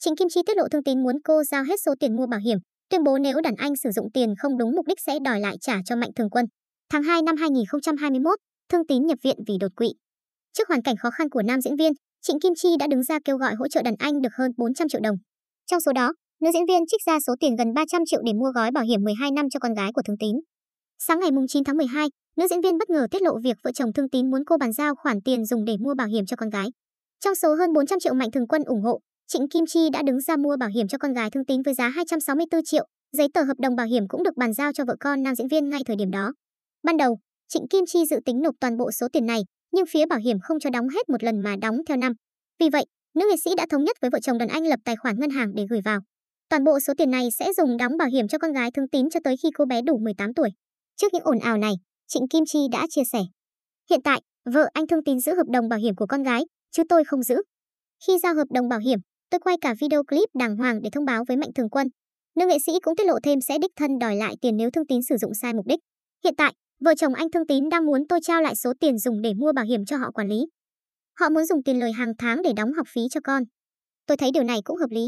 Trịnh Kim Chi tiết lộ Thương Tín muốn cô giao hết số tiền mua bảo hiểm, tuyên bố nếu đàn anh sử dụng tiền không đúng mục đích sẽ đòi lại trả cho Mạnh Thường Quân. Tháng 2 năm 2021, Thương Tín nhập viện vì đột quỵ. Trước hoàn cảnh khó khăn của nam diễn viên, Trịnh Kim Chi đã đứng ra kêu gọi hỗ trợ đàn anh được hơn 400 triệu đồng. Trong số đó, nữ diễn viên trích ra số tiền gần 300 triệu để mua gói bảo hiểm 12 năm cho con gái của Thương Tín. Sáng ngày 9 tháng 12, nữ diễn viên bất ngờ tiết lộ việc vợ chồng Thương Tín muốn cô bàn giao khoản tiền dùng để mua bảo hiểm cho con gái. Trong số hơn 400 triệu Mạnh Thường Quân ủng hộ, Trịnh Kim Chi đã đứng ra mua bảo hiểm cho con gái Thương Tín với giá 264 triệu, giấy tờ hợp đồng bảo hiểm cũng được bàn giao cho vợ con nam diễn viên ngay thời điểm đó. Ban đầu, Trịnh Kim Chi dự tính nộp toàn bộ số tiền này, nhưng phía bảo hiểm không cho đóng hết một lần mà đóng theo năm. Vì vậy, nữ nghệ sĩ đã thống nhất với vợ chồng đàn anh lập tài khoản ngân hàng để gửi vào. Toàn bộ số tiền này sẽ dùng đóng bảo hiểm cho con gái Thương Tín cho tới khi cô bé đủ 18 tuổi. Trước những ồn ào này, Trịnh Kim Chi đã chia sẻ. Hiện tại, vợ anh Thương Tín giữ hợp đồng bảo hiểm của con gái, chứ tôi không giữ. Khi giao hợp đồng bảo hiểm, tôi quay cả video clip đàng hoàng để thông báo với Mạnh Thường Quân. Nữ nghệ sĩ cũng tiết lộ thêm sẽ đích thân đòi lại tiền nếu Thương Tín sử dụng sai mục đích. Hiện tại, vợ chồng anh Thương Tín đang muốn tôi trao lại số tiền dùng để mua bảo hiểm cho họ quản lý. Họ muốn dùng tiền lời hàng tháng để đóng học phí cho con. Tôi thấy điều này cũng hợp lý.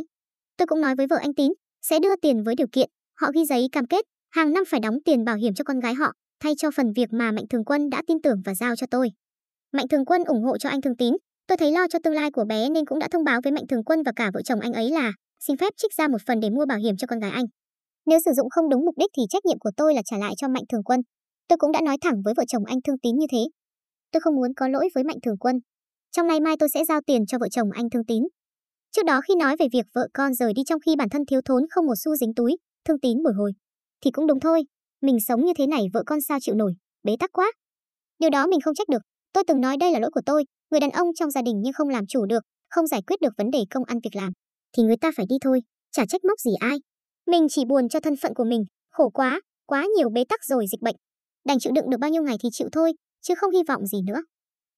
Tôi cũng nói với vợ anh Tín, sẽ đưa tiền với điều kiện, họ ghi giấy cam kết, hàng năm phải đóng tiền bảo hiểm cho con gái họ, thay cho phần việc mà Mạnh Thường Quân đã tin tưởng và giao cho tôi. Mạnh Thường Quân ủng hộ cho anh Thương Tín, tôi thấy lo cho tương lai của bé nên cũng đã thông báo với Mạnh Thường Quân và cả vợ chồng anh ấy là xin phép trích ra một phần để mua bảo hiểm cho con gái anh. Nếu sử dụng không đúng mục đích thì trách nhiệm của tôi là trả lại cho Mạnh Thường Quân. Tôi cũng đã nói thẳng với vợ chồng anh Thương Tín như thế. Tôi không muốn có lỗi với Mạnh Thường Quân. Trong nay mai tôi sẽ giao tiền cho vợ chồng anh Thương Tín. Trước đó khi nói về việc vợ con rời đi trong khi bản thân thiếu thốn không một xu dính túi, Thương Tín bồi hồi. Thì cũng đúng thôi, mình sống như thế này vợ con sao chịu nổi, bế tắc quá. Điều đó mình không trách được. Tôi từng nói đây là lỗi của tôi, người đàn ông trong gia đình nhưng không làm chủ được, không giải quyết được vấn đề công ăn việc làm. Thì người ta phải đi thôi, chả trách móc gì ai. Mình chỉ buồn cho thân phận của mình, khổ quá, quá nhiều bế tắc rồi dịch bệnh. Đành chịu đựng được bao nhiêu ngày thì chịu thôi, chứ không hy vọng gì nữa.